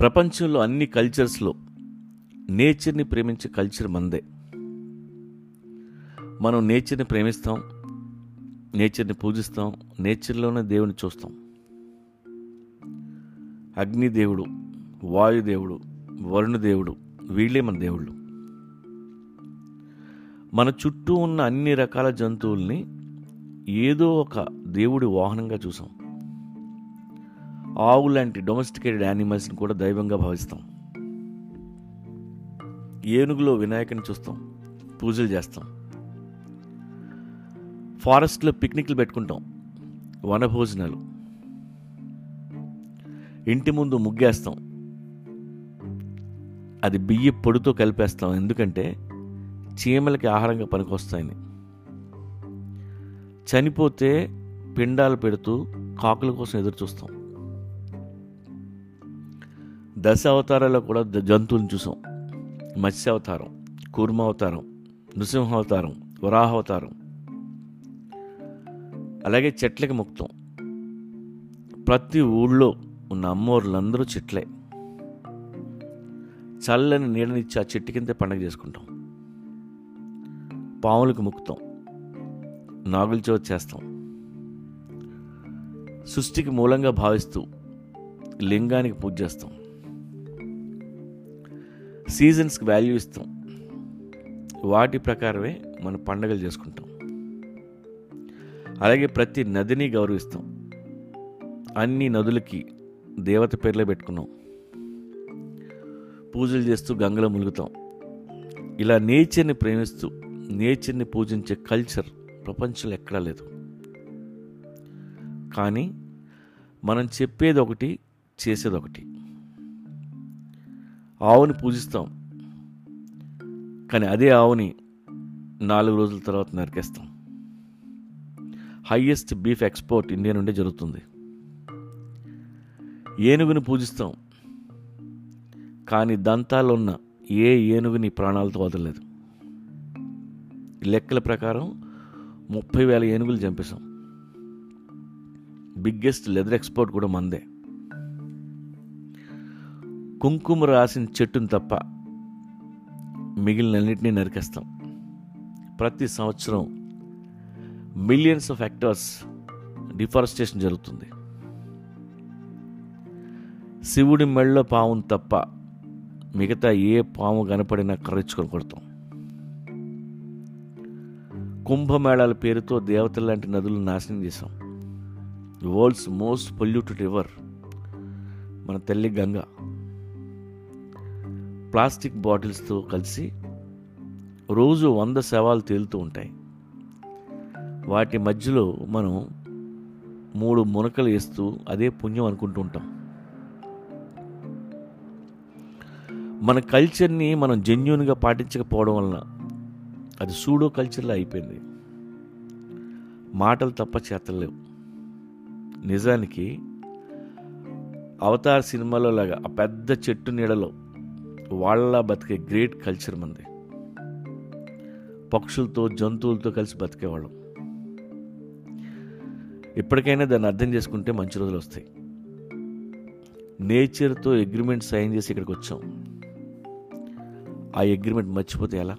ప్రపంచంలో అన్ని కల్చర్స్లో నేచర్ని ప్రేమించే కల్చర్ మందే. మనం నేచర్ని ప్రేమిస్తాం నేచర్ని పూజిస్తాం నేచర్లోనే దేవుని చూస్తాం. అగ్నిదేవుడు వాయుదేవుడు వరుణదేవుడు వీళ్ళే మన దేవుళ్ళు. మన చుట్టూ ఉన్న అన్ని రకాల జంతువుల్ని ఏదో ఒక దేవుడి వాహనంగా చూసాం. ఆవు లాంటి డొమెస్టికేటెడ్ యానిమల్స్ని కూడా దైవంగా భావిస్తాం. ఏనుగులో వినాయకుని చూస్తాం. పూజలు చేస్తాం. ఫారెస్ట్లో పిక్నిక్లు పెట్టుకుంటాం. వనభోజనాలు. ఇంటి ముందు ముగ్గేస్తాం. అది బియ్య పొడితో కలిపేస్తాం. ఎందుకంటే చీమలకి ఆహారంగా పనికొస్తాయని. చనిపోతే పిండాలు పెడుతూ కాకుల కోసం ఎదురు చూస్తాం. దశ అవతారాల్లో కూడా జంతువులను చూసాం. మత్స్య అవతారం కూర్మ అవతారం నృసింహ అవతారం వరాహ అవతారం అలాగే చెట్లకి ముక్తం ప్రతి ఊళ్ళో ఉన్న అమ్మోర్లందరూ చెట్లే. చల్లని నీడనిచ్చి ఆ చెట్టు కింద పండగ చేసుకుంటాం. పాములకు ముక్తం నాగుల చోటు చేస్తాం. సృష్టికి మూలంగా భావిస్తూ లింగానికి పూజ చేస్తాం. సీజన్స్కి వాల్యూ ఇస్తాం. వాటి ప్రకారమే మన పండగలు చేసుకుంటాం. అలాగే ప్రతి నదిని గౌరవిస్తాం. అన్ని నదులకి దేవత పేర్లే పెట్టుకున్నాం. పూజలు చేస్తూ గంగలో ములుగుతాం ఇలా నేచర్ని ప్రేమిస్తూ నేచర్ని పూజించే కల్చర్ ప్రపంచంలో ఎక్కడా లేదు. కానీ మనం చెప్పేది ఒకటి చేసేది ఒకటి ఆవుని పూజిస్తాం. కానీ అదే ఆవుని నాలుగు రోజుల తర్వాత నరికేస్తాం. హయ్యెస్ట్ బీఫ్ ఎక్స్పోర్ట్ ఇండియా నుండి జరుగుతుంది. ఏనుగుని పూజిస్తాం. కానీ దంతాలు ఉన్న ఏ ఏనుగుని ప్రాణాలతో వదలలేదు. లెక్కల ప్రకారం ముప్పై వేల ఏనుగులు చంపేశాం. బిగ్గెస్ట్ లెదర్ ఎక్స్పోర్ట్ కూడా మందే. కుంకుమ రాసిన చెట్టును తప్ప మిగిలినన్నింటినీ నరికేస్తాం. ప్రతి సంవత్సరం మిలియన్స్ ఆఫ్ హెక్టర్స్ డిఫారెస్టేషన్ జరుగుతుంది. శివుడి మెళ్ళలో పావును తప్ప మిగతా ఏ పాము కనపడినా కర్రెచ్చుకొని కొడతాం. కుంభమేళాల పేరుతో దేవతల లాంటి నదులను నాశనం చేశాం. వరల్డ్స్ మోస్ట్ పొల్యూటెడ్ రివర్ మన తల్లి గంగ. ప్లాస్టిక్ బాటిల్స్తో కలిసి రోజు వంద శవాలు తేలుతూ ఉంటాయి. వాటి మధ్యలో మనం మూడు మునకలు వేస్తూ అదే పుణ్యం అనుకుంటూ ఉంటాం. మన కల్చర్ని మనం జెన్యున్గా పాటించకపోవడం వలన అది సూడో కల్చర్లో అయిపోయింది. మాటలు తప్ప చేతలేవు. నిజానికి అవతార్ సినిమాలో లాగా ఆ పెద్ద చెట్టు నీడలో వాళ్ళ బతికే గ్రేట్ కల్చర్ మంది. పక్షులతో జంతువులతో కలిసి బతికేవాళ్ళం. ఇప్పటికైనా దాన్ని అర్థం చేసుకుంటే మంచి రోజులు వస్తాయి. నేచర్తో అగ్రిమెంట్ సైన్ చేసి ఇక్కడికి వచ్చాం. ఆ అగ్రిమెంట్ మర్చిపోతే ఎలా?